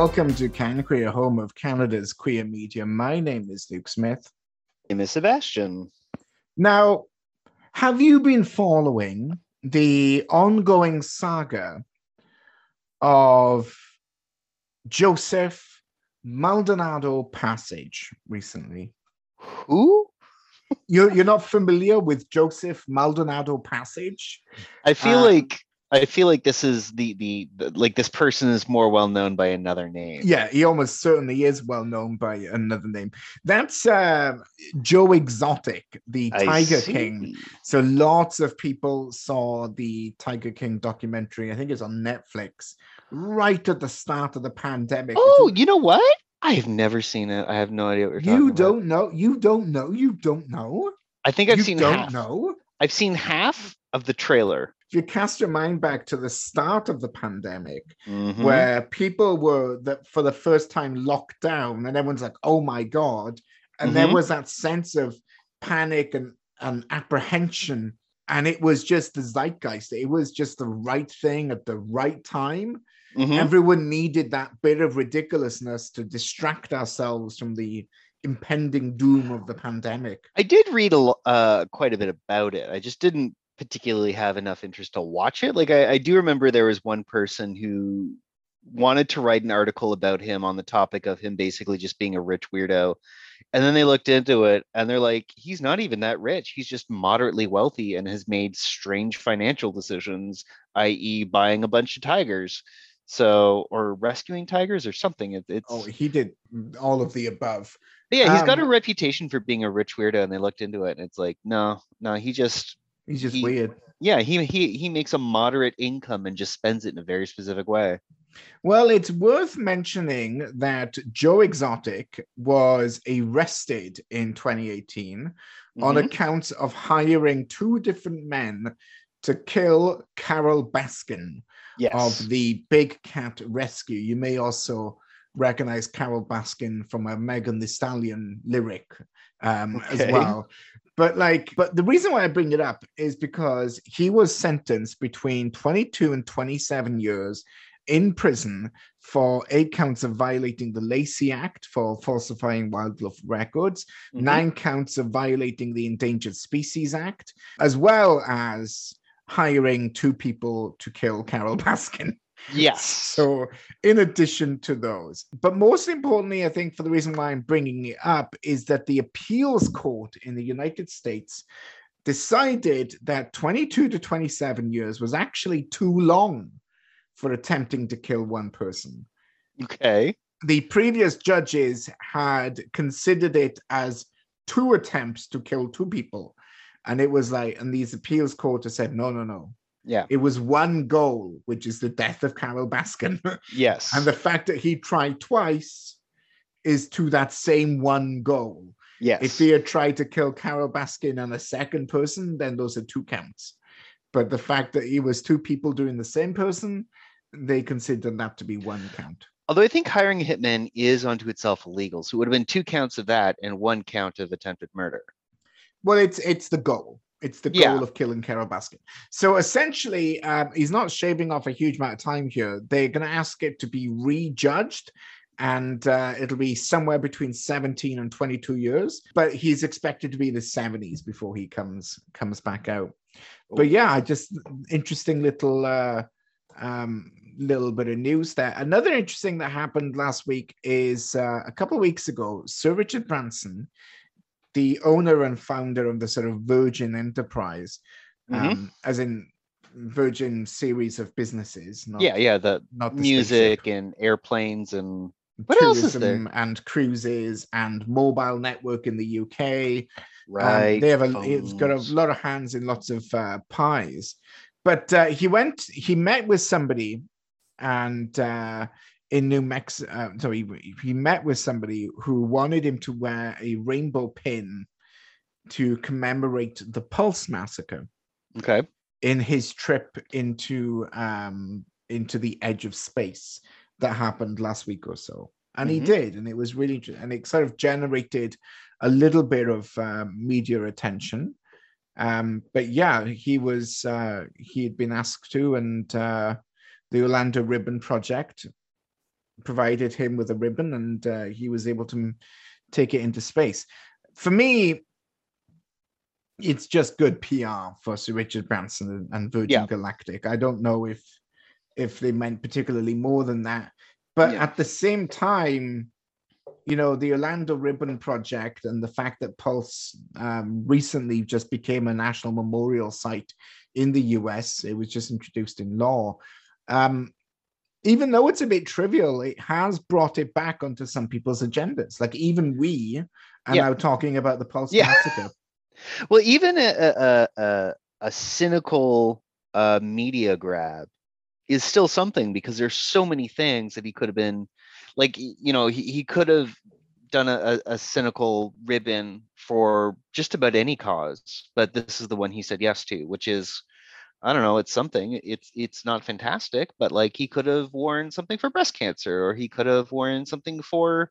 Welcome to Can Queer, home of Canada's queer media. My name is Luke Smith. Is Sebastian. Now, have you been following the ongoing saga of Joseph Maldonado Passage recently? Who? You're, you're not familiar with Joseph Maldonado Passage? I feel Uh, like I feel like this is the, the the like this person is more well known by another name. Yeah, he almost certainly is well known by another name. That's uh, Joe Exotic, the I Tiger see. King. So lots of people saw the Tiger King documentary. I think it's on Netflix right at the start of the pandemic. Oh, you know what? I have never seen it. I have no idea what you're talking you don't know. You don't know. You don't know. I think I've you seen don't half. know. I've seen half of the trailer. If you cast your mind back to the start of the pandemic, Mhm. where people were that for the first time locked down, and everyone's like, "Oh my god!" and there Mhm. was that sense of panic and and apprehension, and it was just the zeitgeist. It was just the right thing at the right time. Mhm. Everyone needed that bit of ridiculousness to distract ourselves from the impending doom of the pandemic. I did read a uh, quite a bit about it. I just didn't particularly have enough interest to watch it. Like I, I do remember there was one person who wanted to write an article about him on the topic of him basically just being a rich weirdo. And then they looked into it and they're like, he's not even that rich. He's just moderately wealthy and has made strange financial decisions, i.e., buying a bunch of tigers. So, or rescuing tigers or something. It, it's Oh, he did all of the above. yeah, he's got a Um, reputation for being a rich weirdo, and they looked into it, and it's like, no, no, he just, He's just He- weird. yeah, he he he makes a moderate income and just spends it in a very specific way. Well, it's worth mentioning that Joe Exotic was arrested in 2018 on Mhm. account of hiring two different men to kill Carole Baskin yes, of the Big Cat Rescue. You may also recognize Carole Baskin from a Megan Thee Stallion lyric um, as well. But like, but the reason why I bring it up is because he was sentenced between 22 and 27 years in prison for eight counts of violating the Lacey Act for falsifying wildlife records, Mhm. nine counts of violating the Endangered Species Act, as well as hiring two people to kill Carole Baskin. Yes, So, in addition to those, but most importantly, I think for the reason why I'm bringing it up is that the appeals court in the United States decided that 22 to 27 years was actually too long for attempting to kill one person. okay, The previous judges had considered it as two attempts to kill two people. And it was like, and these appeals court have said, no, no, no. Yeah, It was one goal, which is the death of Carole Baskin. yes, and the fact that he tried twice is to that same one goal. yes. If he had tried to kill Carole Baskin and a second person, then those are two counts. But the fact that he was two people doing the same person, they considered that to be one count. Although I think hiring a hitman is unto itself illegal, so it would have been two counts of that and one count of attempted murder. Well, it's it's the goal. It's the goal Yeah. of killing Carole Baskin. So essentially, um, he's not shaving off a huge amount of time here. They're going to ask it to be rejudged, and uh, it'll be somewhere between 17 and 22 years. But he's expected to be in the 70s before he comes comes back out. But yeah, just interesting little uh, um, little bit of news there. Another interesting that happened last week is uh, a couple of weeks ago. Sir Richard Branson, the owner and founder of the sort of Virgin Enterprise, Mhm. um, as in Virgin series of businesses. Not, yeah, yeah, the not the music spaceship. and airplanes and What else is there? tourism and cruises and mobile network in the UK. Um, right. they have a it's got a lot of hands in lots of uh, pies. But uh, he went, he met with somebody, and uh, in New Mexico, uh, so he, he met with somebody who wanted him to wear a rainbow pin to commemorate the Pulse massacre Okay. in his trip into um, into the edge of space that happened last week or so. And he Mhm. did, and it was really interesting. And it sort of generated a little bit of um, media attention. Um, but yeah, he was uh, he had been asked to, and uh, the Orlando Ribbon Project provided him with a ribbon, and uh, he was able to take it into space. For me, it's just good PR for Sir Richard Branson and, Virgin Yeah. Galactic. I don't know if if they meant particularly more than that, but Yeah. at the same time, you know, the Orlando Ribbon Project and the fact that Pulse um, recently just became a national memorial site in the US, it was just introduced in law. Um, even though it's a bit trivial, it has brought it back onto some people's agendas. Like even we are Yeah. now talking about the Pulse Yeah. massacre. Well, even a a, a, a, cynical uh, media grab is still something because there's so many things that he could have been like you know he, he could have done a, a cynical ribbon for just about any cause but this is the one he said yes to which is i don't know it's something it's it's not fantastic but like he could have worn something for breast cancer or he could have worn something for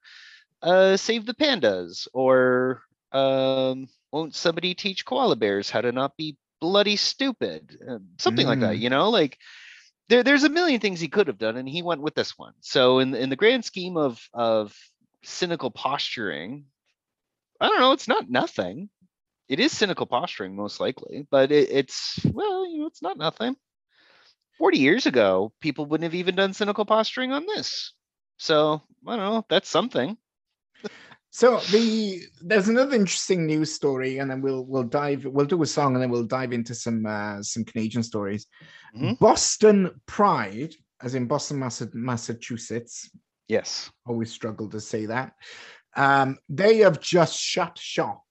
uh save the pandas or um won't somebody teach koala bears how to not be bloody stupid? Uh, something like that Mm. you know like there, there's a million things he could have done and he went with this one. So in in the grand scheme of of cynical posturing i don't know it's not nothing it is cynical posturing most likely but it, it's well you know it's not nothing 40 years ago people wouldn't have even done cynical posturing on this so i don't know that's something So the there's another interesting news story, and then we'll we'll dive we'll do a song and then we'll dive into some uh, some Canadian stories. Mhm. Boston Pride, as in Boston, Massachusetts. yes Always struggle to say that. Um, they have just shut shop,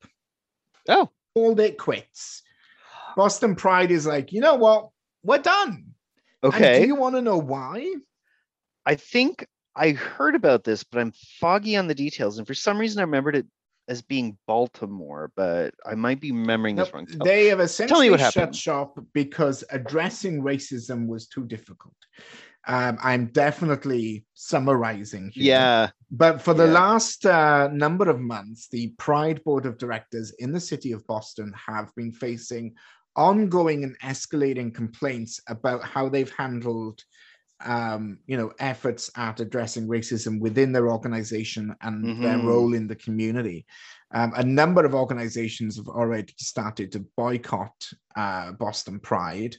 oh called it quits. Boston Pride is like, you know what? We're done. And okay do you want to know why? I think I heard about this, but I'm foggy on the details. And for some reason, I remembered it as being Baltimore, but I might be remembering this wrong. They have essentially what shut happened. shop because addressing racism was too difficult. Um, I'm definitely summarizing here. yeah, But for the Yeah. last uh, number of months, the Pride Board of Directors in the city of Boston have been facing ongoing and escalating complaints about how they've handled um, you know, efforts at addressing racism within their organization and their Mhm. role in the community. Um, a number of organizations have already started to boycott uh, Boston Pride.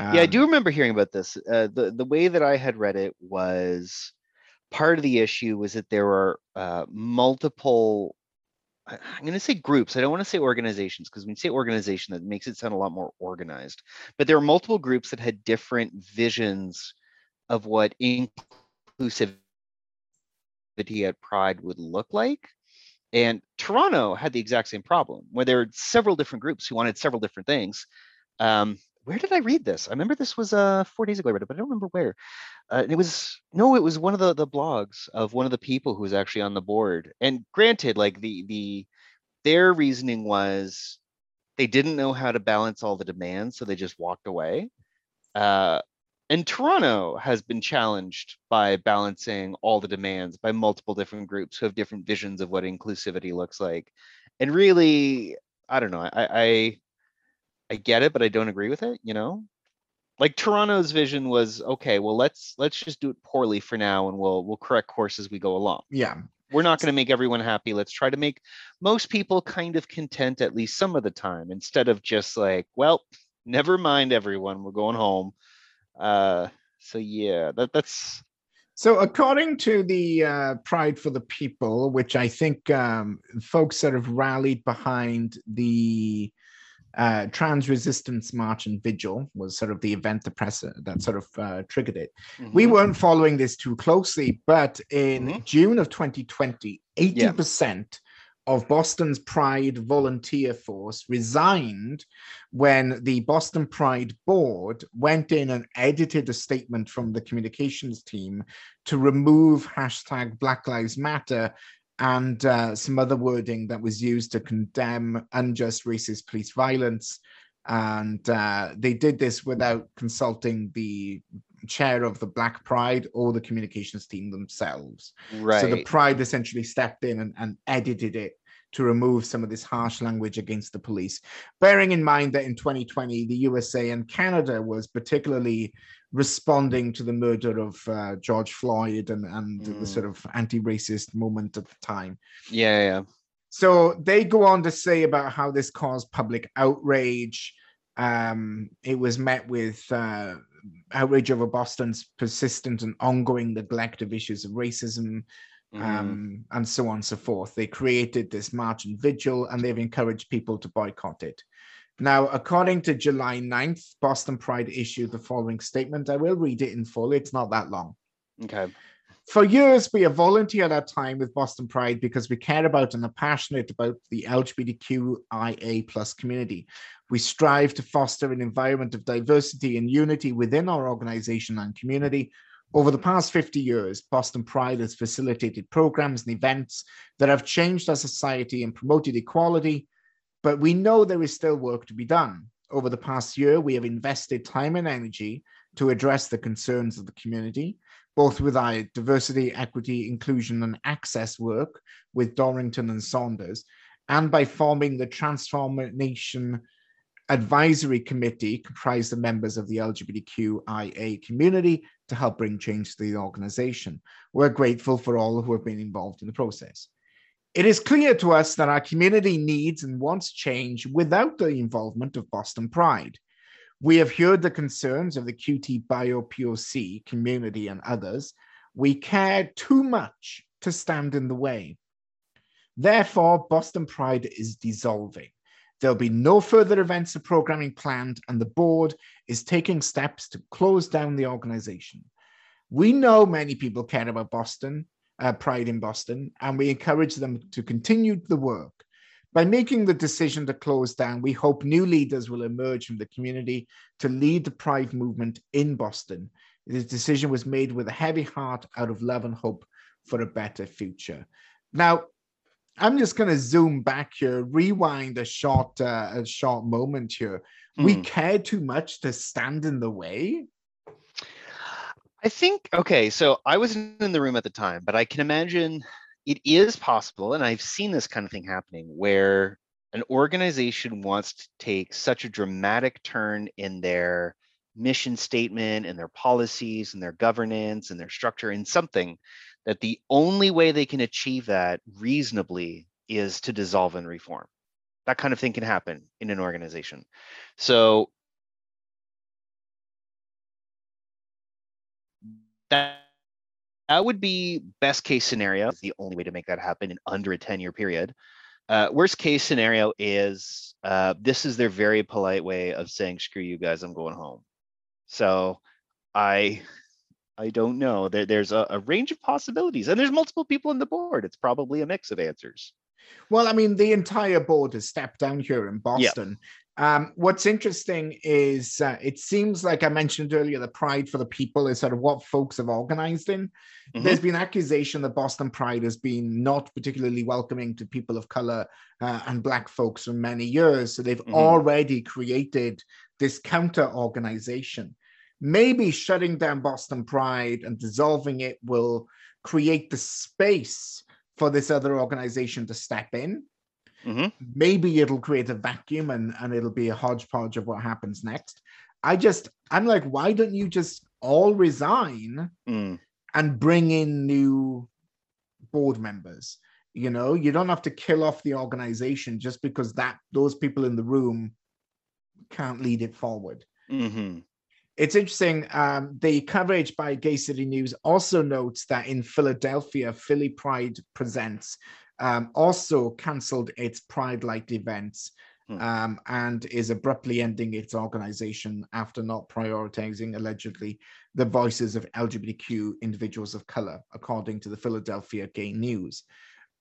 Hmm yeah, I Um, do remember hearing about this. Uh, the the way that I had read it was part of the issue was that there were uh, multiple. I'm going to say groups. I don't want to say organizations because when you say organization, that makes it sound a lot more organized. But there were multiple groups that had different visions of what inclusivity at Pride would look like. And Toronto had the exact same problem where there were several different groups who wanted several different things. Um, where did I read this? I remember this was uh, four days ago, I read it, but I don't remember where. Uh, and it was no, it was one of the the blogs of one of the people who was actually on the board. And granted, like the the their reasoning was they didn't know how to balance all the demands, so they just walked away. Uh, and Toronto has been challenged by balancing all the demands by multiple different groups who have different visions of what inclusivity looks like. And really, I don't know. I I, I get it, but I don't agree with it. You know, like Toronto's vision was okay. Well, let's let's just do it poorly for now, and we'll we'll correct course as we go along yeah. we're not going to make everyone happy. Let's try to make most people kind of content at least some of the time instead of just like, well, never mind everyone, we're going home. Uh so yeah, that that's So, according to the uh, Pride for the People, which I think um, folks that have rallied behind the uh, Trans Resistance March and Vigil was sort of the event the press that sort of uh, triggered it. We mhm, weren't following this too closely, but in Mhm. June of 2020, 80% of Boston's Pride volunteer force resigned when the Boston Pride board went in and edited a statement from the communications team to remove hashtag Black Lives Matter and uh, some other wording that was used to condemn unjust racist police violence. And uh, they did this without consulting the chair of the Black Pride or the communications team themselves. right. So the Pride essentially stepped in and, and edited it to remove some of this harsh language against the police. Bearing in mind that in 2020, the USA and Canada was particularly responding to the murder of uh, George Floyd and, and mm. the sort of anti racist moment at the time. Yeah, yeah. So they go on to say about how this caused public outrage. Um, it was met with uh, outrage over Boston's persistent and ongoing neglect of issues of racism, mm-hmm. um, and so on and so forth. They created this march and vigil, and they've encouraged people to boycott it. Now, according to July 9th, Boston Pride issued the following statement. I will read it in full, it's not that long. Okay. For years, we have volunteered our time with Boston Pride because we care about and are passionate about the LGBTQIA plus community. We strive to foster an environment of diversity and unity within our organization and community. Over the past 50 years, Boston Pride has facilitated programs and events that have changed our society and promoted equality, but we know there is still work to be done. Over the past year, we have invested time and energy to address the concerns of the community both with our diversity, equity, inclusion, and access work with Dorrington and Saunders, and by forming the Transformation Advisory Committee, comprised of members of the LGBTQIA community, to help bring change to the organization. We're grateful for all who have been involved in the process. It is clear to us that our community needs and wants change without the involvement of Boston Pride. We have heard the concerns of the QTBIPOC community and others. We care too much to stand in the way. Therefore, Boston Pride is dissolving. There'll be no further events or programming planned, and the board is taking steps to close down the organization. We know many people care about Boston, uh, Pride in Boston, and we encourage them to continue the work. By making the decision to close down, we hope new leaders will emerge from the community to lead the Pride movement in Boston. This decision was made with a heavy heart out of love and hope for a better future. Now, I'm just going to zoom back here, rewind a short, uh, a short moment here. Mm. We hmm. care too much to stand in the way. I think okay, so I wasn't in the room at the time, but I can imagine it is possible, and I've seen this kind of thing happening where an organization wants to take such a dramatic turn in their mission statement and their policies and their governance and their structure in something that the only way they can achieve that reasonably is to dissolve and reform. That kind of thing can happen in an organization. So that that would be best case scenario. The only way to make that happen in under a 10 year period. Uh, worst case scenario is uh, this is their very polite way of saying, screw you guys, I'm going home. So I I don't know. There, there's a, a range of possibilities, and there's multiple people in the board. It's probably a mix of answers. Well, I mean, the entire board has stepped down here in Boston. Um, what's interesting is uh, it seems like I mentioned earlier, the Pride for the People is sort of what folks have organized in. Mm-hmm. There's been accusation that Boston Pride has been not particularly welcoming to people of color uh, and Black folks for many years. So they've mm-hmm. already created this counter organization. Maybe shutting down Boston Pride and dissolving it will create the space for this other organization to step in Mm-hmm. Maybe it'll create a vacuum and, and it'll be a hodgepodge of what happens next. I just, I'm like, why don't you just all resign mm. and bring in new board members? You know, you don't have to kill off the organization just because that those people in the room can't lead it forward. Mm-hmm. It's interesting. Um, the coverage by Gay City News also notes that in Philadelphia, Philly Pride presents um, also cancelled its Pride Light events hmm. um, and is abruptly ending its organization after not prioritizing, allegedly, the voices of LGBTQ individuals of color, according to the Philadelphia Gay News.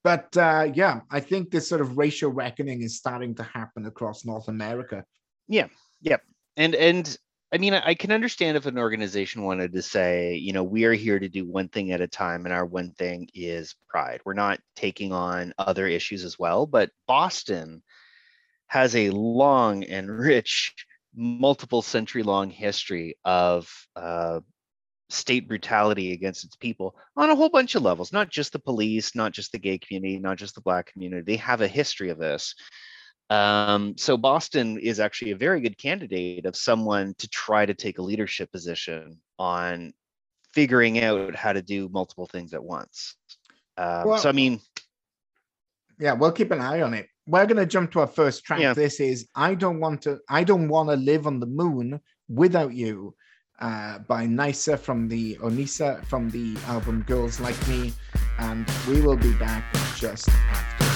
But uh, yeah, I think this sort of racial reckoning is starting to happen across North America. Yeah, yeah, and and I mean, I can understand if an organization wanted to say, you know, we are here to do one thing at a time, and our one thing is pride. We're not taking on other issues as well. But Boston has a long and rich, multiple century long history of uh, state brutality against its people on a whole bunch of levels, not just the police, not just the gay community, not just the black community. They have a history of this. Um, so Boston is actually a very good candidate of someone to try to take a leadership position on figuring out how to do multiple things at once. Um, Well- so I mean, Yeah, we'll keep an eye on it. We're gonna jump to our first track. Yeah. This is "I Don't Want to." I don't want to live on the moon without you, uh, by Nisa from the Onisa from the album "Girls Like Me," and we will be back just after.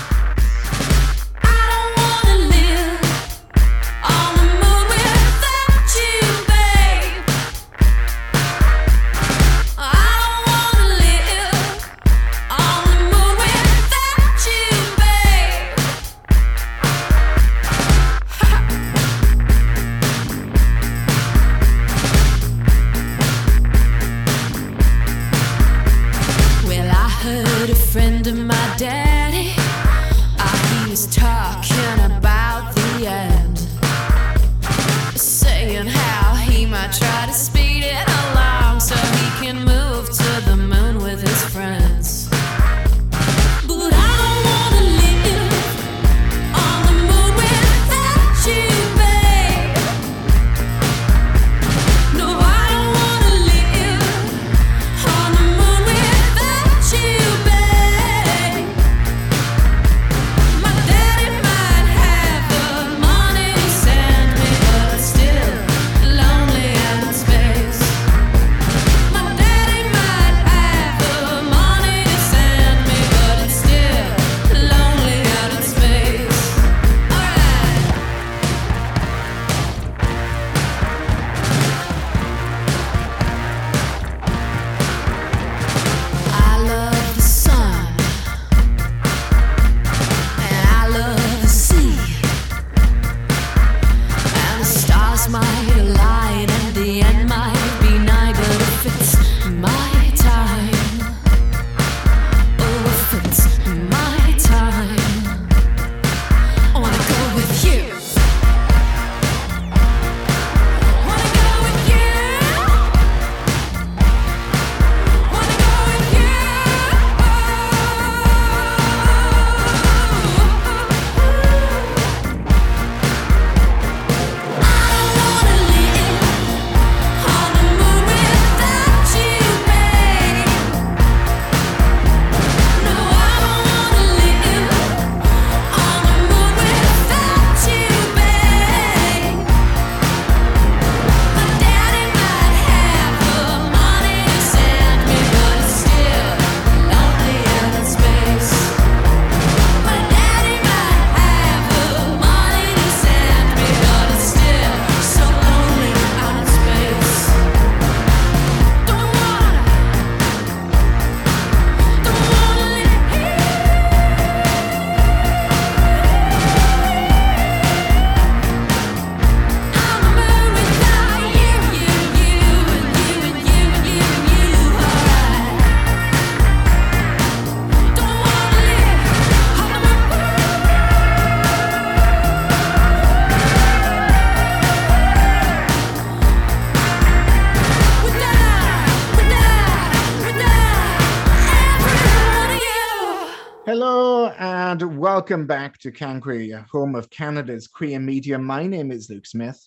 Welcome back to Can Queer, home of Canada's queer media. My name is Luke Smith.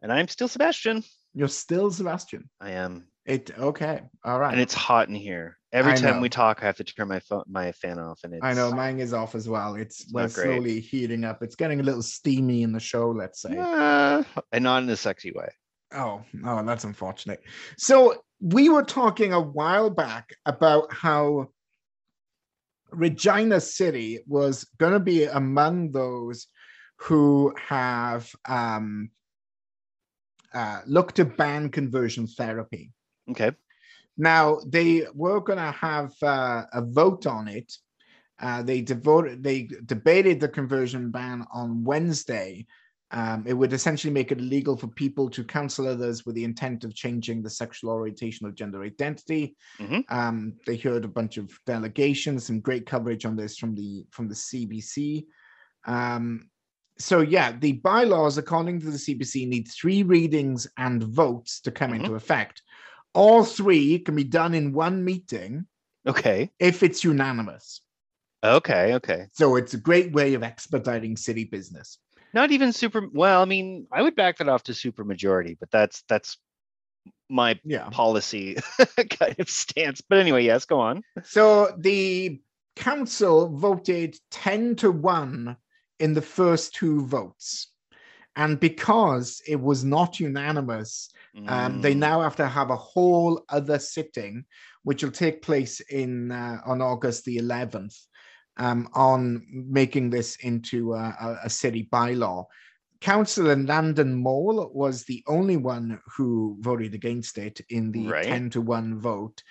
and I'm still Sebastian. You're still Sebastian. I am, It okay. All right. and it's hot in here. Every I time know. we talk, I have to turn my phone, my fan off, and it's I know mine is off as well. It's, It's we're slowly heating up. It's getting a little steamy in the show, let's say. Uh, and not in a sexy way. Oh, oh, that's unfortunate. So we were talking a while back about how Regina City was going to be among those who have um, uh, looked to ban conversion therapy. Okay. Now they were going to have uh, a vote on it. Uh, they devoted, they debated the conversion ban on Wednesday. Um, it would essentially make it illegal for people to counsel others with the intent of changing the sexual orientation or gender identity. Mhm. Um, they heard a bunch of delegations, some great coverage on this from the from the CBC. Um, so yeah, the bylaws, according to the CBC, need three readings and votes to come Mhm. into effect. All three can be done in one meeting Okay. if it's unanimous. Okay. Okay. So it's a great way of expediting city business. Not even super. Well, I mean, I would back that off to super majority, but that's that's my Yeah. policy kind of stance. But anyway, yes, go on. So the council voted 10 to 1 in the first two votes. And because it was not unanimous, um, they Mm, now have to have a whole other sitting, which will take place in uh, on August the 11th, um, on making this into a, a, city bylaw. Councillor Landon Mohl was the only one who voted against it in the Right. 10 to 1 vote.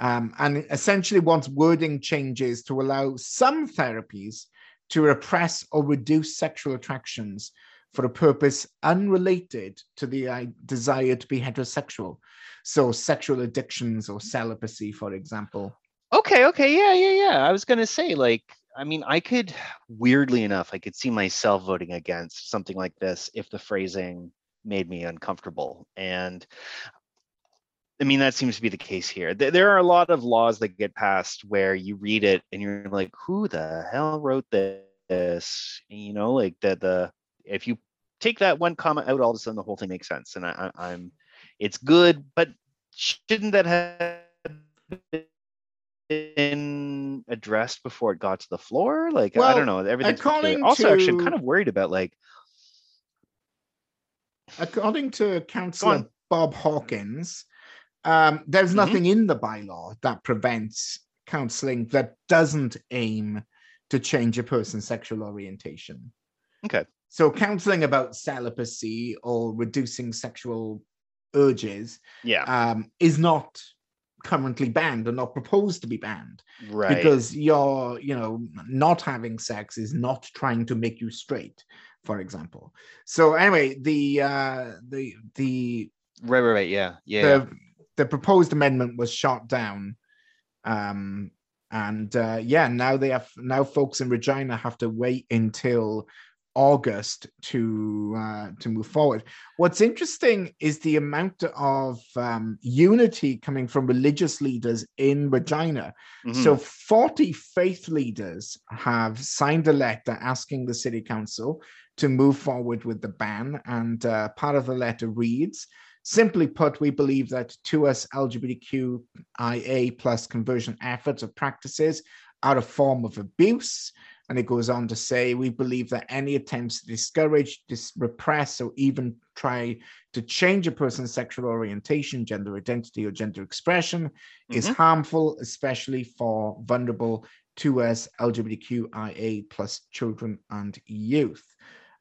Um, and essentially wants wording changes to allow some therapies to repress or reduce sexual attractions for a purpose unrelated to the uh, desire to be heterosexual. So, sexual addictions or celibacy, for example. Okay, okay, yeah, yeah, yeah. I was gonna say, like, I mean, I could weirdly enough, I could see myself voting against something like this if the phrasing made me uncomfortable. And I mean, that seems to be the case here. There, are a lot of laws that get passed where you read it and you're like, who the hell wrote this? You know, like the the if you take that one comment out, all of a sudden the whole thing makes sense. And I, I'm, it's good, but shouldn't that have been addressed before it got to the floor? Like I don't know. Everything's according also actually I'm kind of worried about like According to Councillor Bob Hawkins, um, there's Mhm. nothing in the bylaw that prevents counselling that doesn't aim to change a person's sexual orientation. okay. So, counselling about celibacy or reducing sexual urges Yeah. um, is not currently banned or not proposed to be banned right. because you're, you know, not having sex is not trying to make you straight, for example. So, anyway, the uh, the the right, right, right. Yeah. Yeah. yeah. the the proposed amendment was shot down um and uh yeah now they have now folks in regina have to wait until august to uh to move forward what's interesting is the amount of um unity coming from religious leaders in regina so Mhm. 40 faith leaders have signed a letter asking the city council to move forward with the ban. And uh, part of the letter reads simply put, we believe that 2SLGBTQIA plus conversion efforts or practices are a form of abuse. And it goes on to say, we believe that any attempts to discourage, dis- repress, or even try to change a person's sexual orientation, gender identity, or gender expression is Mhm. harmful, especially for vulnerable to us LGBTQIA plus children and youth.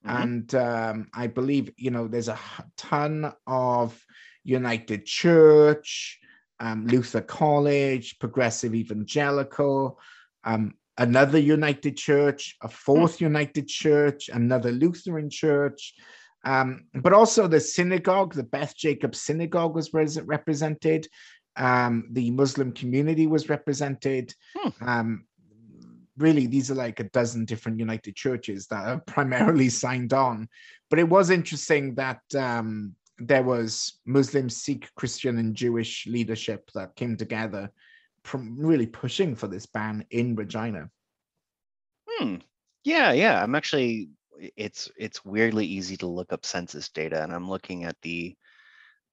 Mhm. And um, I believe, you know, there's a ton of United Church, um, Luther College, Progressive Evangelical, um, another United Church, a fourth United Church, another Lutheran Church. Um, but also the synagogue, the Beth Jacob Synagogue was res- represented. Um, the Muslim community was represented. Hmm. Um, really, these are like a dozen different United churches that are primarily signed on. But it was interesting that um, there was Muslim, Sikh, Christian, and Jewish leadership that came together, really pushing for this ban in Regina. Hmm. Yeah, yeah. I'm actually it's it's weirdly easy to look up census data, and I'm looking at the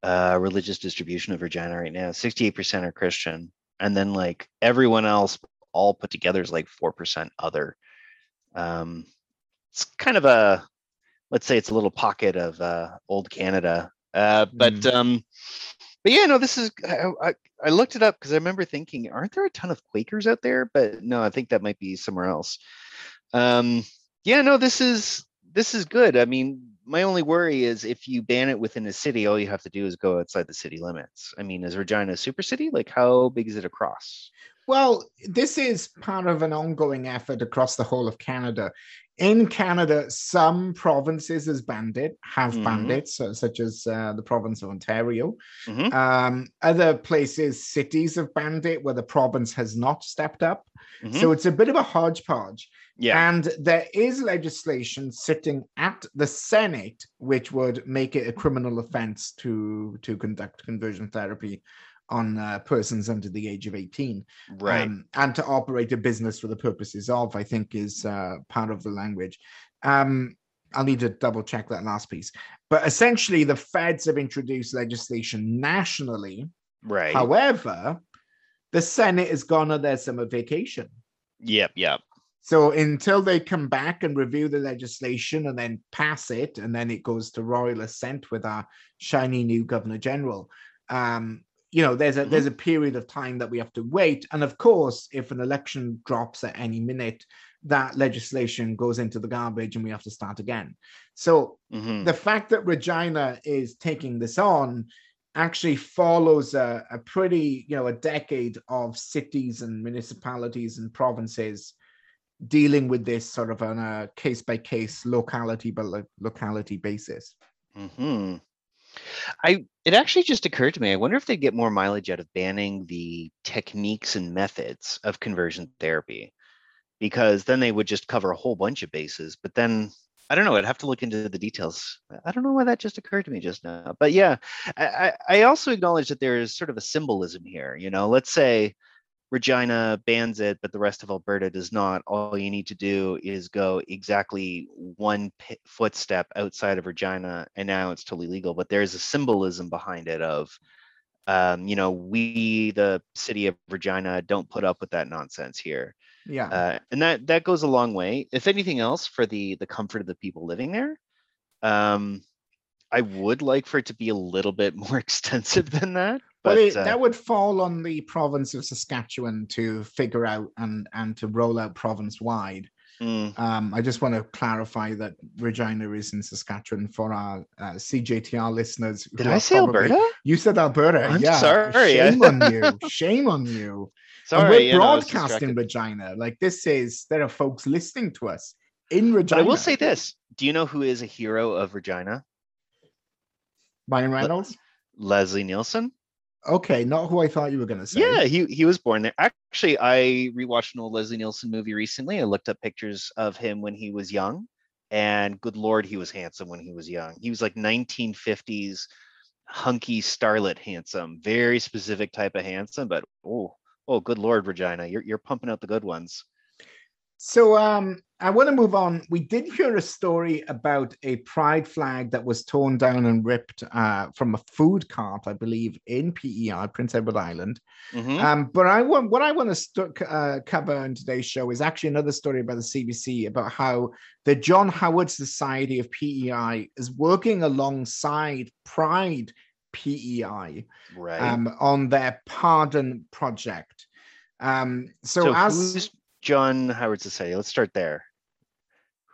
uh, religious distribution of Regina right now. 68% are Christian, and then like everyone else, all put together, is like four percent other. Um, it's kind of a let's say it's a little pocket of uh, old Canada. Uh, but um, but yeah, no, this is I, I, I looked it up because I remember thinking, aren't there a ton of Quakers out there? But no, I think that might be somewhere else. Um, yeah, no, this is this is good. I mean, my only worry is if you ban it within a city, all you have to do is go outside the city limits. I mean, is Regina a super city? Like, how big is it across? Well, this is part of an ongoing effort across the whole of Canada. In Canada, some provinces has banned it, have banned Mhm. it, so, such as uh, the province of Ontario. Mhm. Um, other places, cities have banned it where the province has not stepped up. Mhm. So it's a bit of a hodgepodge. Yeah. And there is legislation sitting at the Senate which would make it a criminal offense to to conduct conversion therapy on uh, persons under the age of 18 Right. um, and to operate a business for the purposes of, I think, is uh, part of the language. Um, I'll need to double check that last piece. But essentially, the feds have introduced legislation nationally. right. However, the Senate has gone on their summer vacation. yep. Yep. So until they come back and review the legislation and then pass it, and then it goes to royal assent with our shiny new governor general, um, you know, there's a Mhm. there's a period of time that we have to wait. And of course, if an election drops at any minute, that legislation goes into the garbage and we have to start again. So mhm, the fact that Regina is taking this on actually follows a, a pretty, you know, a decade of cities and municipalities and provinces dealing with this sort of on a case by case, locality by locality basis. mhm. I it actually just occurred to me. I wonder if they get more mileage out of banning the techniques and methods of conversion therapy, because then they would just cover a whole bunch of bases. But then I don't know. I'd have to look into the details. I- don't know why that just occurred to me just now. But yeah, I, I also acknowledge that there is sort of a symbolism here. You know, let's say Regina bans it, but the rest of Alberta does not. All you need to do is go exactly one pi- footstep outside of Regina, and now it's totally legal. But there's a symbolism behind it of, um, you know, we, the city of Regina, don't put up with that nonsense here, Yeah. uh, and that that goes a long way. If anything else, for the the comfort of the people living there, um, I would like for it to be a little bit more extensive than that. Well, it, uh, that would fall on the province of Saskatchewan to figure out and and to roll out province wide. mm, Um, I just want to clarify that Regina is in Saskatchewan for our uh, CJTR listeners. did I say probably- Alberta? You said Alberta. I'm yeah. sorry, Shame on you. Shame on you. Sorry, and we're know, broadcasting distracted. Regina. Like this is there are folks listening to us in But Regina. I will say this: Do you know who is a hero of Regina? Ryan Reynolds. Leslie Nielsen. Okay, not who I thought you were going to say. Yeah, he he was born there. Actually, I rewatched an old Leslie Nielsen movie recently. I looked up pictures of him when he was young, and good lord, he was handsome when he was young. He was like 1950s hunky starlet handsome, very specific type of handsome. But oh, oh, good lord, Regina, you're you're pumping out the good ones. So um, I want to move on. We did hear a story about a pride flag that was torn down and ripped uh, from a food cart, I believe, in PEI, Prince Edward Island. Mhm. Um, but I want what I want to st- uh, cover in today's show is actually another story about the CBC about how the John Howard Society of PEI is working alongside Pride PEI right. um, on their pardon project. Um, so, so as John Howard Society? Let's start there.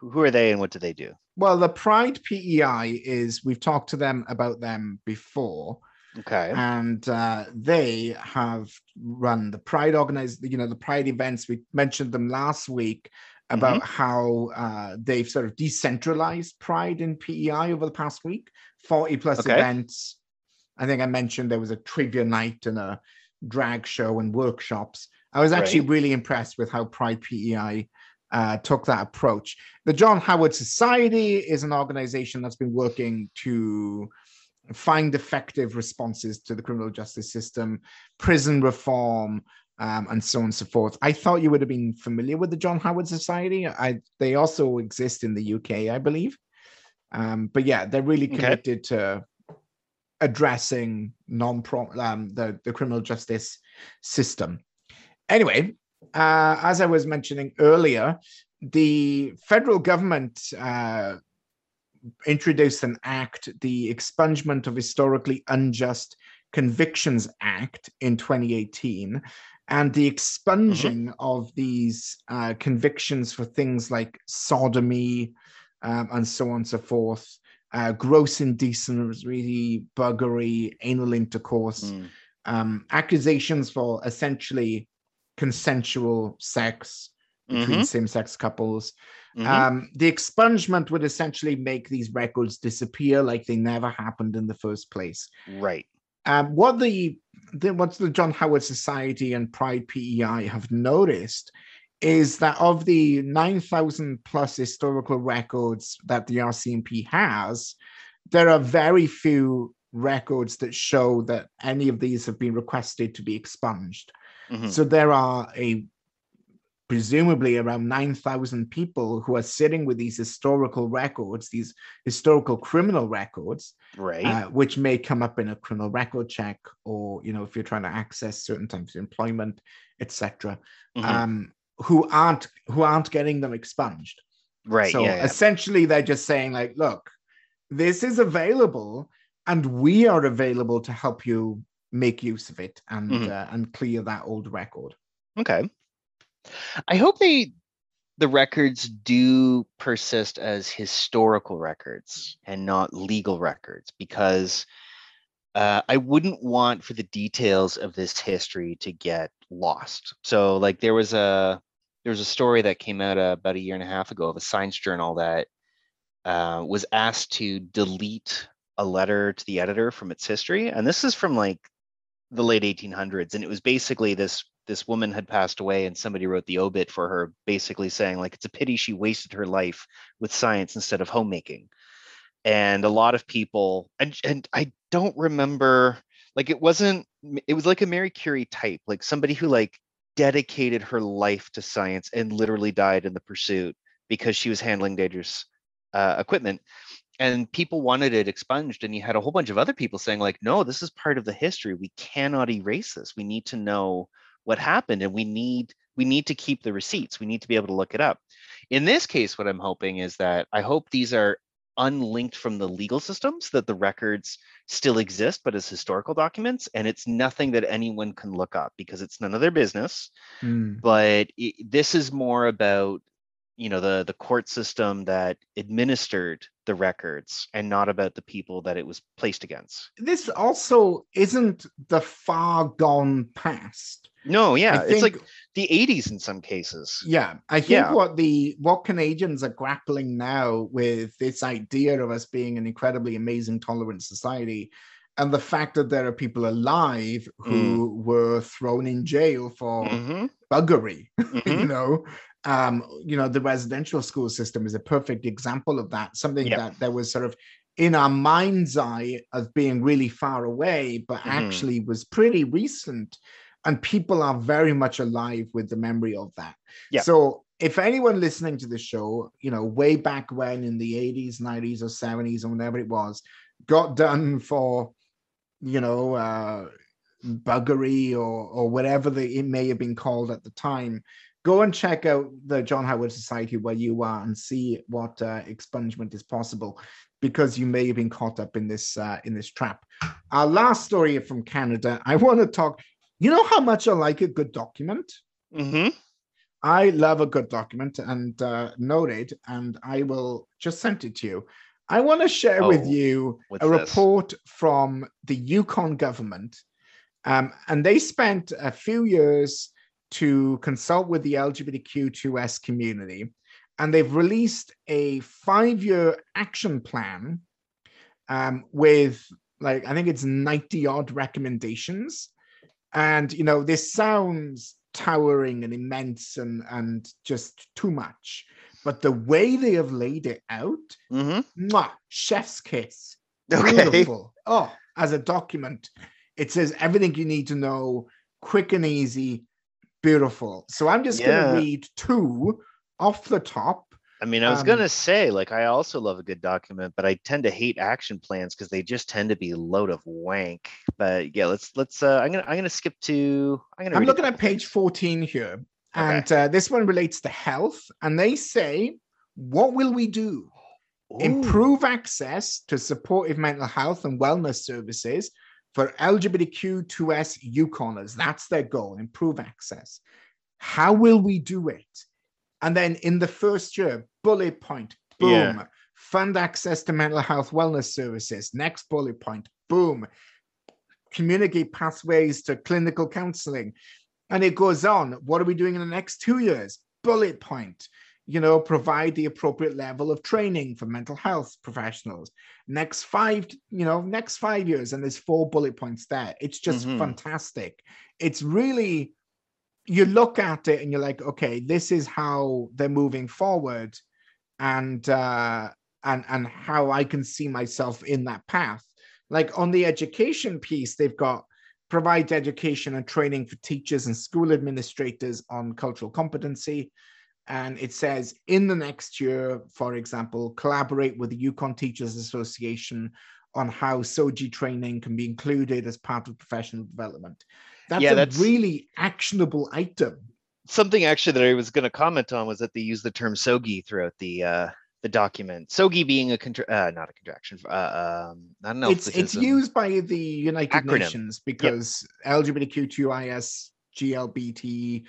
Who, are they and what do they do? well, the Pride PEI is we've talked to them about them before. Okay. and uh, they have run the pride organized you know the pride events we mentioned them last week about how uh, they've sort of decentralized pride in pei over the past week 40 plus Okay. events i think i mentioned there was a trivia night and a drag show and workshops i was actually Right. really impressed with how pride pei uh, took that approach the john howard society is an organization that's been working to find effective responses to the criminal justice system, prison reform, um, and so on and so forth. I thought you would have been familiar with the John Howard Society. I they also exist in the UK, I believe. Um, but yeah, they're really Okay. committed to addressing non um, the the criminal justice system. Anyway, uh, as I was mentioning earlier, the federal government uh, introduced an act, the Expungement of Historically Unjust Convictions Act in 2018. And the expunging of these uh, convictions for things like sodomy um, and so on and so forth, uh, gross indecency, buggery, anal intercourse, Mm, um, accusations for essentially consensual sex between mhm, same-sex couples. mhm. Um, the expungement would essentially make these records disappear like they never happened in the first place. right. Um, what the, the what the John Howard Society and Pride PEI have noticed is that of the 9,000 plus historical records that the RCMP has, there are very few records that show that any of these have been requested to be expunged. Mhm. So there are a presumably around 9,000 people who are sitting with these historical records, these historical criminal records, Right. uh, which may come up in a criminal record check or, you know, if you're trying to access certain types of employment, etc., Mhm. um, who aren't who aren't getting them expunged. right. So yeah, yeah. essentially, they're just saying, like, look, this is available, and we are available to help you make use of it and Mhm. uh, and clear that old record. Okay. I hope they the records do persist as historical records and not legal records because uh, I wouldn't want for the details of this history to get lost. So like there was a there was a story that came out uh, about a year and a half ago of a science journal that uh, was asked to delete a letter to the editor from its history, and this is from like the late 1800s, and it was basically this this woman had passed away and somebody wrote the obit for her basically saying like it's a pity she wasted her life with science instead of homemaking. And a lot of people and and i don't remember like it wasn't it was like a mary curie type like somebody who like dedicated her life to science and literally died in the pursuit because she was handling dangerous uh, equipment and people wanted it expunged and you had a whole bunch of other people saying like no this is part of the history. We cannot erase this. We need to know what happened and we need we need to keep the receipts. We need to be able to look it up. In this case what i'm hoping is that i hope these are unlinked from the legal systems that the records still exist but as historical documents and it's nothing that anyone can look up because it's none of their business. Mm. But i this is more about you know the the court system that administered the records and not about the people that it was placed against This also isn't the far gone past. no yeah I it's like the 80s in some cases Yeah, I think Yeah. what the what Canadians are grappling now with this idea of us being an incredibly amazing, tolerant society, and the fact that there are people alive who were thrown in jail for Mhm, buggery. mhm. you know, um, you know, the residential school system is a perfect example of that. Something Yep. that there was sort of in our mind's eye as being really far away, but Mhm. actually was pretty recent. And people are very much alive with the memory of that. Yeah. So if anyone listening to the show, you know, way back when in the 80s, 90s, or 70s, or whatever it was, got done for, you know, uh, buggery or or whatever the, it may have been called at the time, go and check out the John Howard Society where you are and see what uh, expungement is possible, because you may have been caught up in this uh, in this trap. Our last story from Canada. I want to talk. You know how much I like a good document. Mhm. I love a good document and uh, noted, and I will just send it to you. I want to share with Oh, you what's a this? report from the Yukon government, um, and they spent a few years to consult with the LGBTQ2S community, and they've released a five-year action plan um, with like I think it's 90 odd recommendations. And you know, this sounds towering and immense and and just too much. But the way they have laid it out, Mhm. mwah, chef's kiss. Okay. Beautiful. Oh, as a document, it says everything you need to know, quick and easy, beautiful. So I'm just Yeah. gonna read two off the top. I mean, I was Um, gonna say, like, I also love a good document, but I tend to hate action plans because they just tend to be a load of wank. But yeah, let's let's. Uh, I'm gonna I'm gonna skip to. I'm gonna. I'm read a looking at page 14 here, and uh, this one relates to health. And they say, What will we do? Ooh, Improve access to supportive mental health and wellness services for LGBTQ2S Yukoners. That's their goal, improve access. How will we do it? And then in the first year, bullet point, boom, Yeah. fund access to mental health wellness services. Next bullet point, boom, communicate pathways to clinical counseling. And it goes on. What are we doing in the next two years? Bullet point, you know, provide the appropriate level of training for mental health professionals. Next five, you know, next five years, and there's four bullet points there. It's just Mhm. fantastic. It's really, you look at it and you're like, okay, this is how they're moving forward, and uh, and and how I can see myself in that path. like on the education piece, they've got provide education and training for teachers and school administrators on cultural competency. And it says in the next year, for example, collaborate with the Yukon Teachers Association on how SOGI training can be included as part of professional development. That's Yeah, a that's- really actionable item. something actually that I was going to comment on was that they use the term sogi throughout the uh, the document. Sogi being a contra- uh, not a contraction. Uh, um, I don't know. it's it's used by the United acronym. Nations because LGBTQIS, GLBT,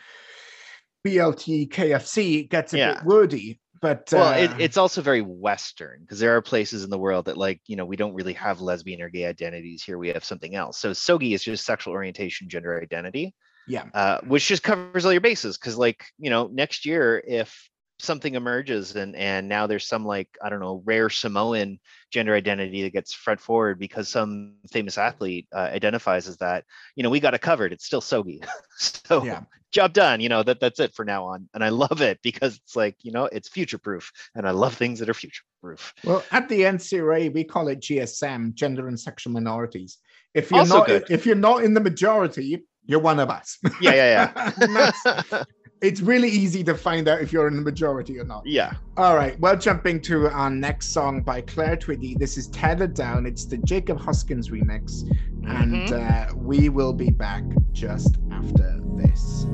BLT, KFC gets a Yeah. bit wordy. But Well, it, uh, it's also very Western because there are places in the world that, like, you know, we don't really have lesbian or gay identities. Here we have something else. So SOGI is just sexual orientation, gender identity. yeah, uh, which just covers all your bases. Because, like, you know, next year, if something emerges and and now there's some like I don't know rare Samoan gender identity that gets front forward because some famous athlete uh, identifies as that, you know, we got it covered. It's still Sogi. so yeah. job done. You know that that's it for now on, and I love it because it's like you know it's future proof, and I love things that are future proof. Well, at the NCRA, we call it GSM, gender and sexual minorities. If you're Also not good. if you're not in the majority, you're one of us. Yeah, yeah, yeah. it's really easy to find out if you're in the majority or not. yeah. All right, well, jumping to our next song by Claire Twiggy. This is Tethered Down. It's the Jacob Hoskins remix. And Mhm. uh, we will be back just after this.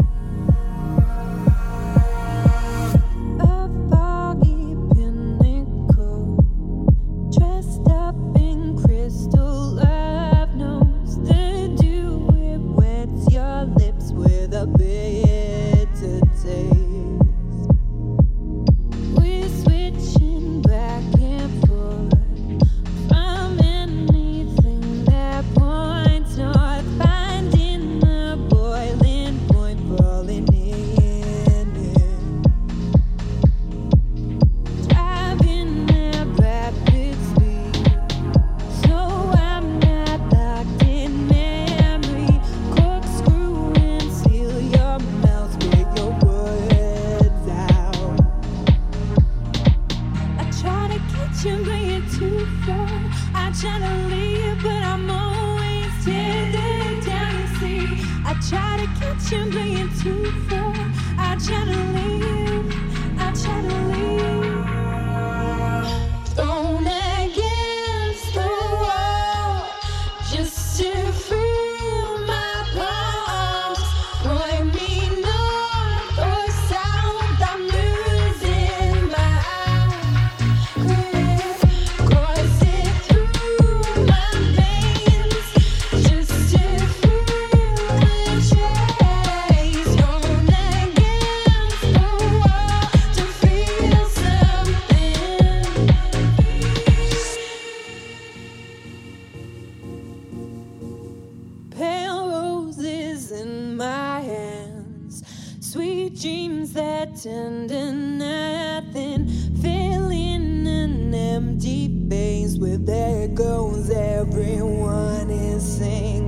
To nothing, filling an empty space where there goes everyone is singing.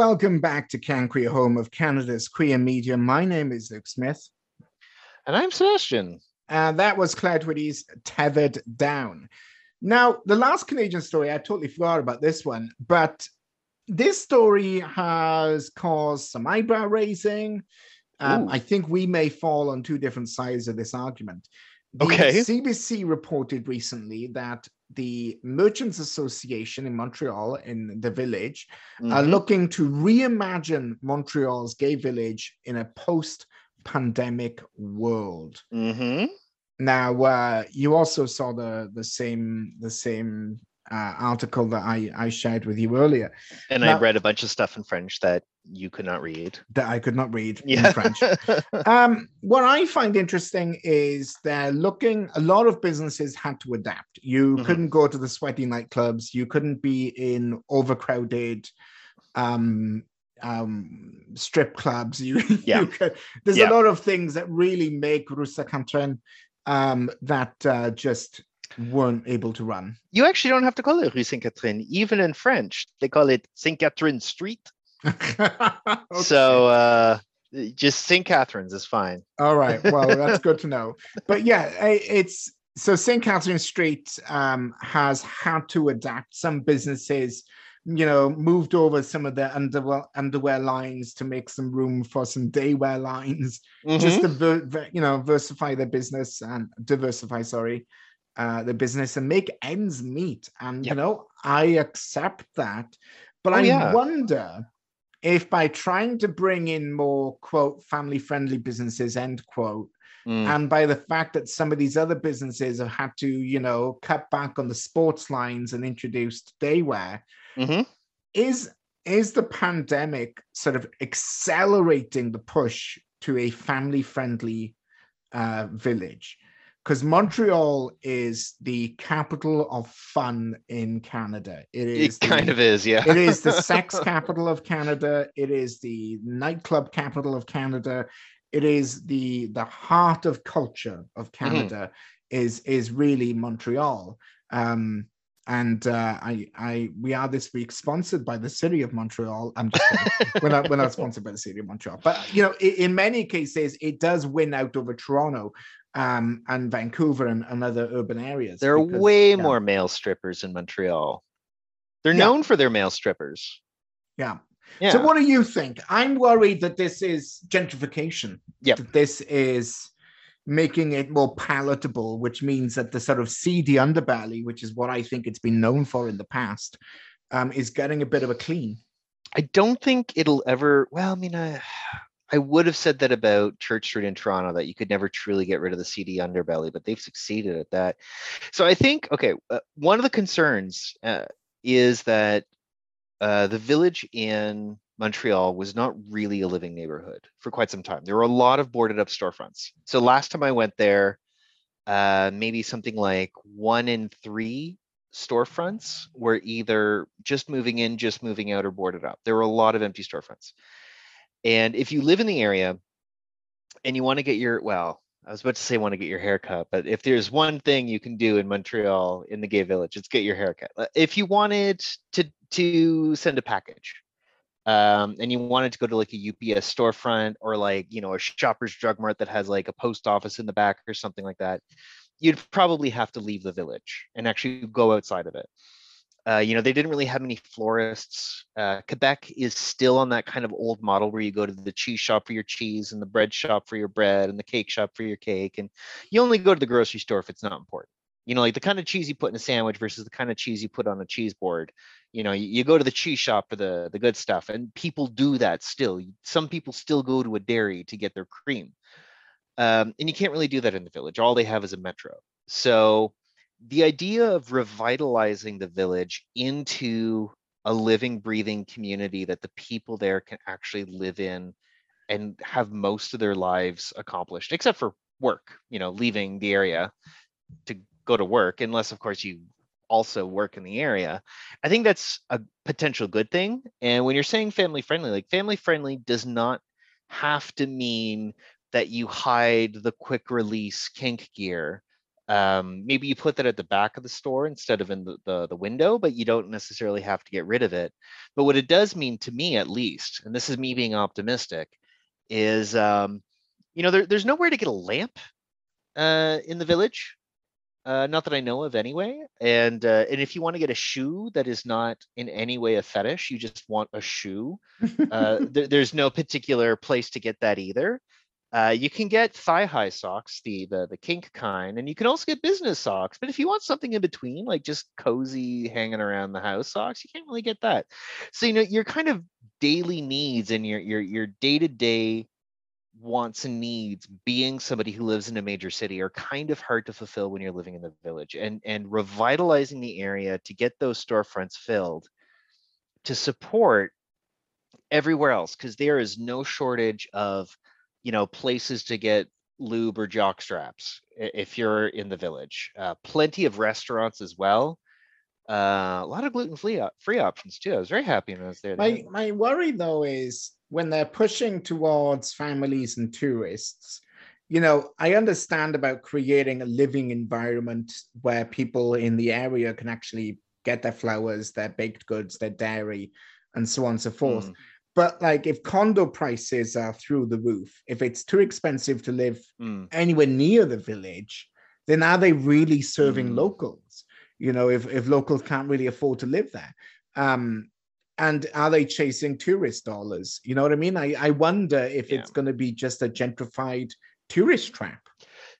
Welcome back to Can Queer, home of Canada's queer media. My name is Luke Smith, And I'm Sebastian. and that was Claire Twitty's Tethered Down. Now, the last Canadian story, I totally forgot about this one, but this story has caused some eyebrow raising. Um, I think we may fall on two different sides of this argument. The Okay. CBC reported recently that the Merchants Association in Montreal, in the village, are Mhm. looking to reimagine Montreal's gay village in a post pandemic world. Mhm. Now, uh, you also saw the the same the same uh, article that I I shared with you earlier And Now- I read a bunch of stuff in French that you could not read. that I could not read Yeah. in French. um, what I find interesting is they're looking. A lot of businesses had to adapt. You Mhm. couldn't go to the sweaty nightclubs. You couldn't be in overcrowded um, um, strip clubs. You, Yeah. you could, there's Yeah. a lot of things that really make Rue Saint-Catherine um, that uh, just weren't able to run. you actually don't have to call it Rue Saint Catherine. Even in French, they call it Saint Catherine Street. So uh, just Saint Catherine's is fine. All right. Well, that's good to know. But yeah, it's so St. Catherine Street um, has had to adapt. Some businesses, you know, moved over some of their underwear underwear lines to make some room for some daywear lines, just Mhm. to ver- you know diversify their business and diversify. Sorry. Uh, the business and make ends meet, and you know I accept that, but Oh, I yeah. wonder if by trying to bring in more quote family friendly businesses end quote Mm. and by the fact that some of these other businesses have had to you know cut back on the sports lines and introduced daywear Mhm. is is the pandemic sort of accelerating the push to a family friendly uh, village because montreal is the capital of fun in canada it is It kind the- of is, yeah. it is the sex capital of Canada. It is the nightclub capital of Canada. It is the the heart of culture of Canada. Is is really Montreal. Um, and uh, I I we are this week sponsored by the city of Montreal. I'm just kidding. we're not we're not sponsored by the city of Montreal, but you know in, in many cases it does win out over Toronto. Um, and Vancouver and, and other urban areas. There are because- way yeah, more male strippers in Montreal. They're Yeah. known for their male strippers. Yeah. Yeah. So what do you think? I'm worried that this is gentrification. That this is making it more palatable, which means that the sort of seedy underbelly, which is what I think it's been known for in the past, um, is getting a bit of a clean. I don't think it'll ever. Well, I mean, I, I would have said that about Church Street in Toronto that you could never truly get rid of the seedy underbelly, but they've succeeded at that. So I think okay, uh, one of the concerns uh, is that uh, the village in Montreal was not really a living neighborhood for quite some time. There were a lot of boarded up storefronts. So last time I went there, uh, maybe something like one in three storefronts were either just moving in, just moving out, or boarded up. There were a lot of empty storefronts. And if you live in the area and you want to get your, well, I was about to say want to get your haircut, but if there's one thing you can do in Montreal in the gay village, it's get your haircut. Uh, If you wanted to to send a package, um, and you wanted to go to like a UPS storefront or like you know a Shoppers Drug Mart that has like a post office in the back or something like that, you'd probably have to leave the village and actually go outside of it. Uh, you know, they didn't really have many florists. Uh, Quebec is still on that kind of old model where you go to the cheese shop for your cheese and the bread shop for your bread and the cake shop for your cake. And you only go to the grocery store if it's not important. You know, like the kind of cheese you put in a sandwich versus the kind of cheese you put on a cheese board. You know, you, you go to the cheese shop for the, the good stuff. And people do that still. Some people still go to a dairy to get their cream. Um, and you can't really do that in the village. All they have is a metro. So the idea of revitalizing the village into a living, breathing community that the people there can actually live in and have most of their lives accomplished, except for work, you know, leaving the area to go to work, unless, of course, you also work in the area. I think that's a potential good thing. And when you're saying family friendly, like family friendly does not have to mean that you hide the quick release kink gear um, maybe you put that at the back of the store instead of in the, the the window, but you don't necessarily have to get rid of it. But what it does mean to me, at least, and this is me being optimistic, is um, you know there, there's nowhere to get a lamp uh, in the village. Uh, not that I know of anyway. And uh, and if you want to get a shoe that is not in any way a fetish, you just want a shoe. Uh, there, there's no particular place to get that either. Uh, you can get thigh high socks, the, the the kink kind, and you can also get business socks. But if you want something in between, like just cozy hanging around the house socks, you can't really get that. So you know your kind of daily needs and your your your day to day wants and needs being somebody who lives in a major city are kind of hard to fulfill when you're living in the village and and revitalizing the area to get those storefronts filled to support everywhere else because there is no shortage of you know places to get lube or jock straps if you're in the village uh, plenty of restaurants as well uh, a lot of gluten free free options too i was very happy when i was there My my worry though is when they're pushing towards families and tourists. You know, I understand about creating a living environment where people in the area can actually get their flowers, their baked goods, their dairy, and so on and so forth. Mm. But like if condo prices are through the roof, if it's too expensive to live Mm. anywhere near the village, then are they really serving Mm. locals? You know, if, if locals can't really afford to live there. Um, and are they chasing tourist dollars? You know what I mean? I, I wonder if Yeah. it's going to be just a gentrified tourist trap.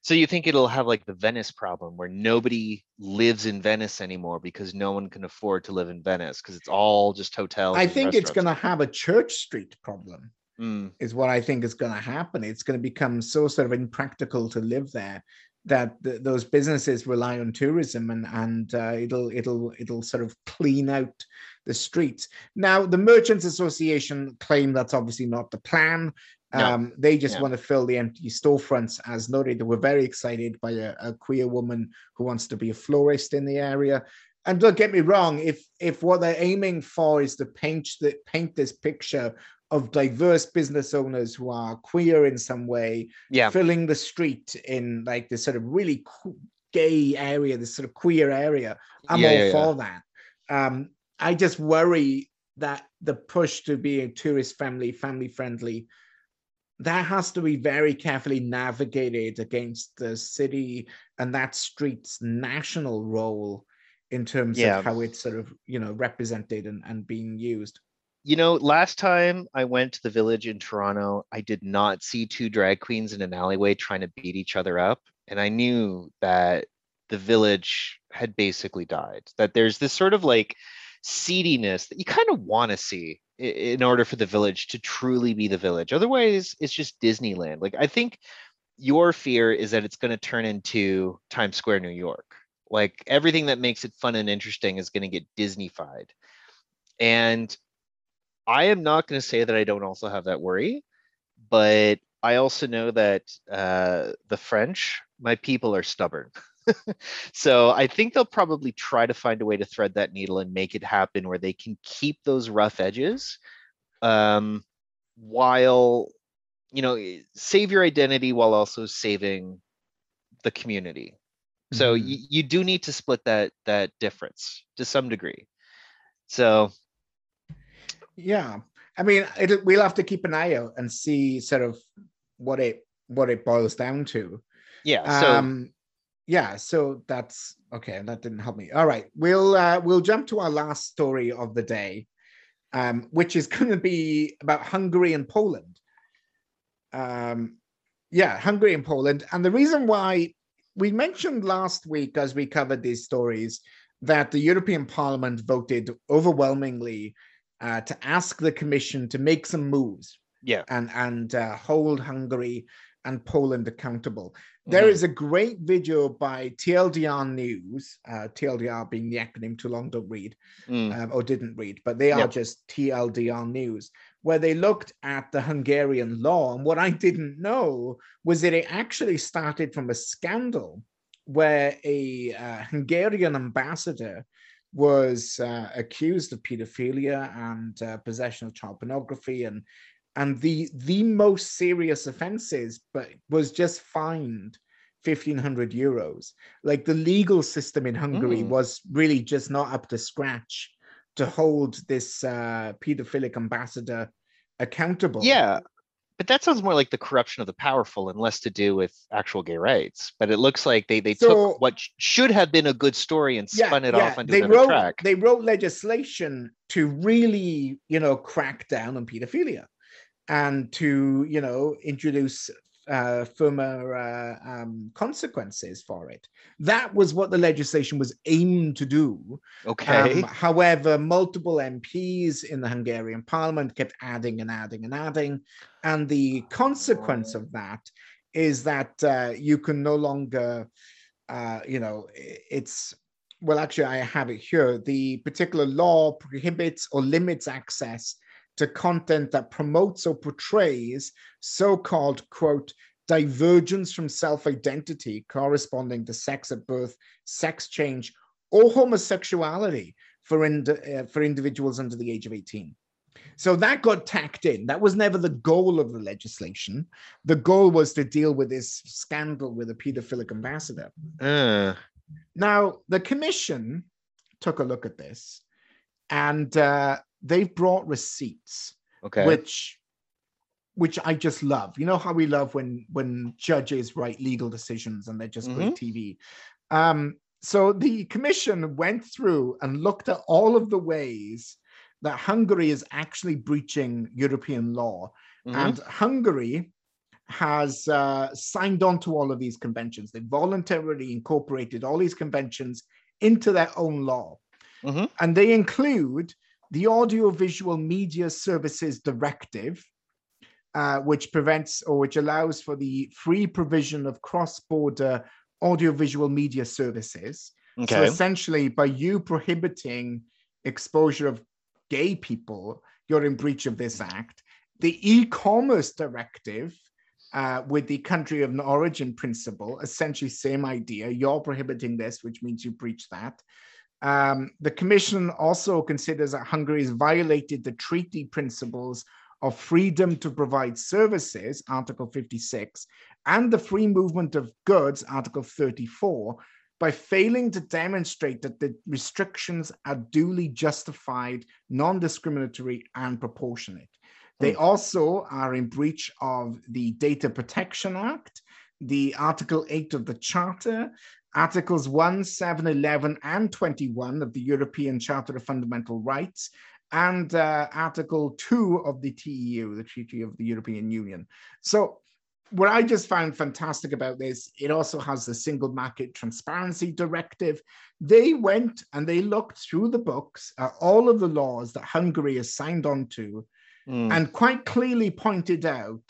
So you think it'll have like the Venice problem where nobody lives in Venice anymore because no one can afford to live in Venice because it's all just hotels. I think it's going to have a Church Street problem. Mm, is what I think is going to happen. It's going to become so sort of impractical to live there that th- those businesses rely on tourism, and and uh, it'll it'll it'll sort of clean out the streets. Now, the Merchants Association claim that's obviously not the plan. No. Um, they just want to fill the empty storefronts. As noted, they were very excited by a, a queer woman who wants to be a florist in the area. And don't get me wrong, if if what they're aiming for is to paint the paint this picture of diverse business owners who are queer in some way, yeah. filling the street in like this sort of really co- gay area, this sort of queer area. I'm Yeah, all yeah, for that. Um, I just worry that the push to be a tourist friendly, family friendly, that has to be very carefully navigated against the city and that street's national role in terms Yeah. of how it's sort of you know represented and, and being used. You know, last time I went to the village in Toronto, I did not see two drag queens in an alleyway trying to beat each other up. And I knew that the village had basically died, that there's this sort of like seediness that you kind of want to see in order for the village to truly be the village. Otherwise, it's just Disneyland. Like, I think your fear is that it's going to turn into Times Square, New York. Like, everything that makes it fun and interesting is going to get Disneyfied. And I am not going to say that I don't also have that worry, but I also know that uh, the French, my people, are stubborn. so I think they'll probably try to find a way to thread that needle and make it happen where they can keep those rough edges um, while, you know, eh, save your identity while also saving the community. So Mhm. you, you do need to split that that difference to some degree. So Yeah, I mean, it, we'll have to keep an eye out and see sort of what it what it boils down to. yeah, so Um, yeah, so that's okay. That didn't help me. All right, we'll uh, we'll jump to our last story of the day, um, which is going to be about Hungary and Poland. Um, yeah, Hungary and Poland, and the reason why we mentioned last week as we covered these stories that the European Parliament voted overwhelmingly uh, to ask the Commission to make some moves yeah, and and uh, hold Hungary and Poland accountable. There Mhm. is a great video by TLDR News, uh, TLDR being the acronym too long don't read mm, um, or didn't read, but they are Yep. just TLDR News, where they looked at the Hungarian law. And what I didn't know was that it actually started from a scandal where a uh, Hungarian ambassador was uh, accused of pedophilia and uh, possession of child pornography and and the the most serious offenses, but was just fined 1500 euros. Like the legal system in Hungary Mm. was really just not up to scratch to hold this uh, pedophilic ambassador accountable. Yeah, but that sounds more like the corruption of the powerful and less to do with actual gay rights. But it looks like they they So- took what sh- should have been a good story and spun it off onto they another wrote track. they wrote legislation to really you know crack down on pedophilia and to you know introduce uh, firmer uh, um, consequences for it. That was what the legislation was aimed to do. Okay. um, however multiple mps in the hungarian parliament kept adding and adding and adding and the consequence of that is that uh, you can no longer uh, you know it's well actually i have it here. The particular law prohibits or limits access to content that promotes or portrays so-called quote divergence from self-identity corresponding to sex at birth sex change or homosexuality for ind- uh, for individuals under the age of 18 so that got tacked in. That was never the goal of the legislation. The goal was to deal with this scandal with a pedophilic ambassador. Uh, now, the commission took a look at this and uh, they've brought receipts, okay. which which I just love. You know how we love when when judges write legal decisions and they're just great TV. Um, so the commission went through and looked at all of the ways that Hungary is actually breaching European law Mhm. and Hungary has uh, signed on to all of these conventions. They voluntarily incorporated all these conventions into their own law. Mhm. And they include the Audiovisual Media Services Directive, uh, which prevents or which allows for the free provision of cross border audiovisual media services. Okay. So essentially, by you prohibiting exposure of gay people, you're in breach of this act. The e-commerce directive, uh, with the country of origin principle, essentially same idea. You're prohibiting this, which means you breach that. Um, the Commission also considers that Hungary has violated the treaty principles of freedom to provide services, Article 56, and the free movement of goods, Article 34, by failing to demonstrate that the restrictions are duly justified, non discriminatory, and proportionate. They also are in breach of the Data Protection Act, the Article 8 of the Charter, Articles 1, 7, 11, and 21 of the European Charter of Fundamental Rights, and uh, Article 2 of the TEU, the Treaty of the European Union. So, what I just found fantastic about this, it also has the Single Market Transparency Directive. They went and they looked through the books at all of the laws that Hungary has signed on to Mm. and quite clearly pointed out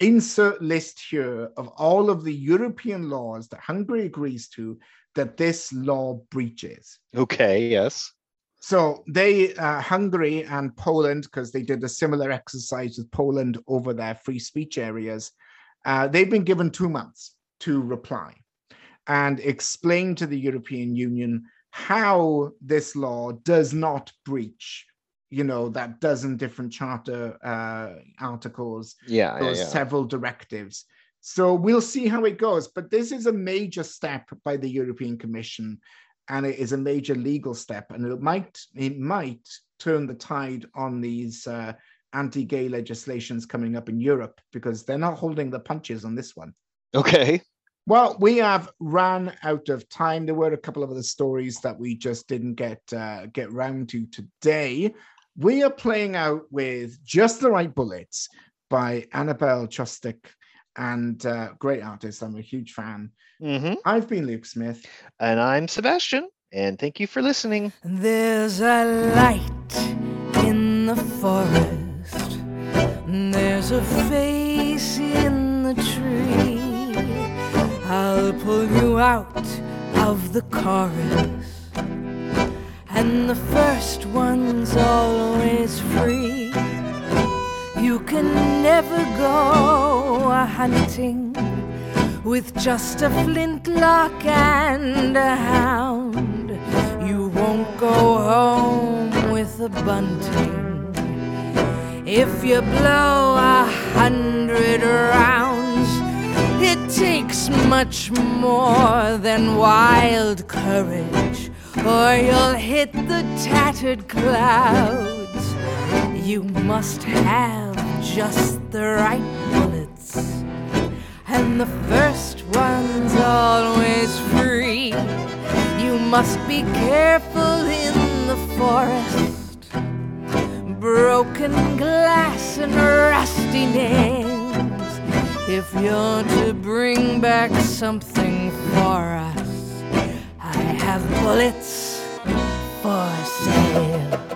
insert list here of all of the European laws that Hungary agrees to that this law breaches. Okay. Yes. So they, uh, Hungary and Poland, because they did a similar exercise with Poland over their free speech areas, uh, they've been given two months to reply and explain to the European Union how this law does not breach, you know, that dozen different charter uh, articles Yeah. yeah, yeah. several directives. So we'll see how it goes. But this is a major step by the European Commission, and it is a major legal step, and it might it might turn the tide on these uh, anti-gay legislations coming up in Europe because they're not holding the punches on this one. Okay. Well, we have run out of time. There were a couple of other stories that we just didn't get uh, get round to today. We are playing out with "Just the Right Bullets" by Annabelle Chvostek, and uh, great artist. I'm a huge fan. hmm I've been Luke Smith. And I'm Sebastian. And thank you for listening. There's a light in the forest. There's a face in the tree. I'll pull you out of the chorus. And the first one's never go a hunting with just a flintlock and a hound. You won't go home with a bunting if you blow a hundred rounds. It takes much more than wild courage, or you'll hit the tattered clouds. You must have just the right bullets, and the first one's always free. You must be careful in the forest broken glass and rusty nails. If you're to bring back something for us, I have bullets for sale.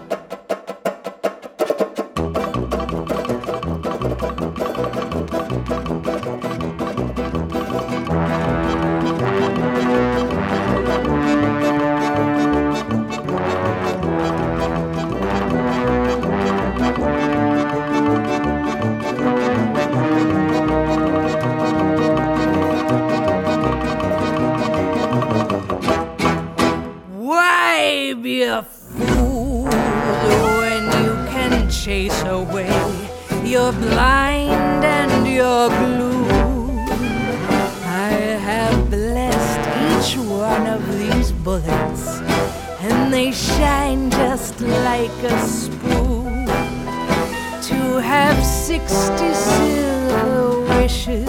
Wishes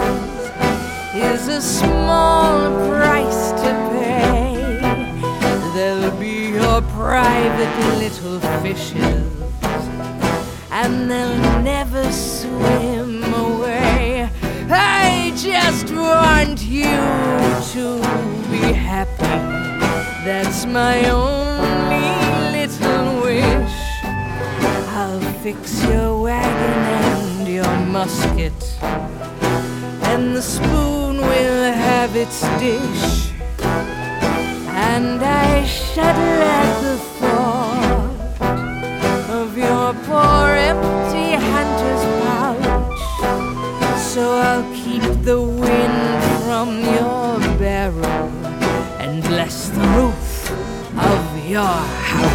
is a small price to pay. They'll be your private little fishes, and they'll never swim away. I just want you to be happy. That's my only little wish. I'll fix your wagon and your musket, and the spoon will have its dish. And I shudder at the thought of your poor empty hunter's pouch. So I'll keep the wind from your barrel and bless the roof of your house.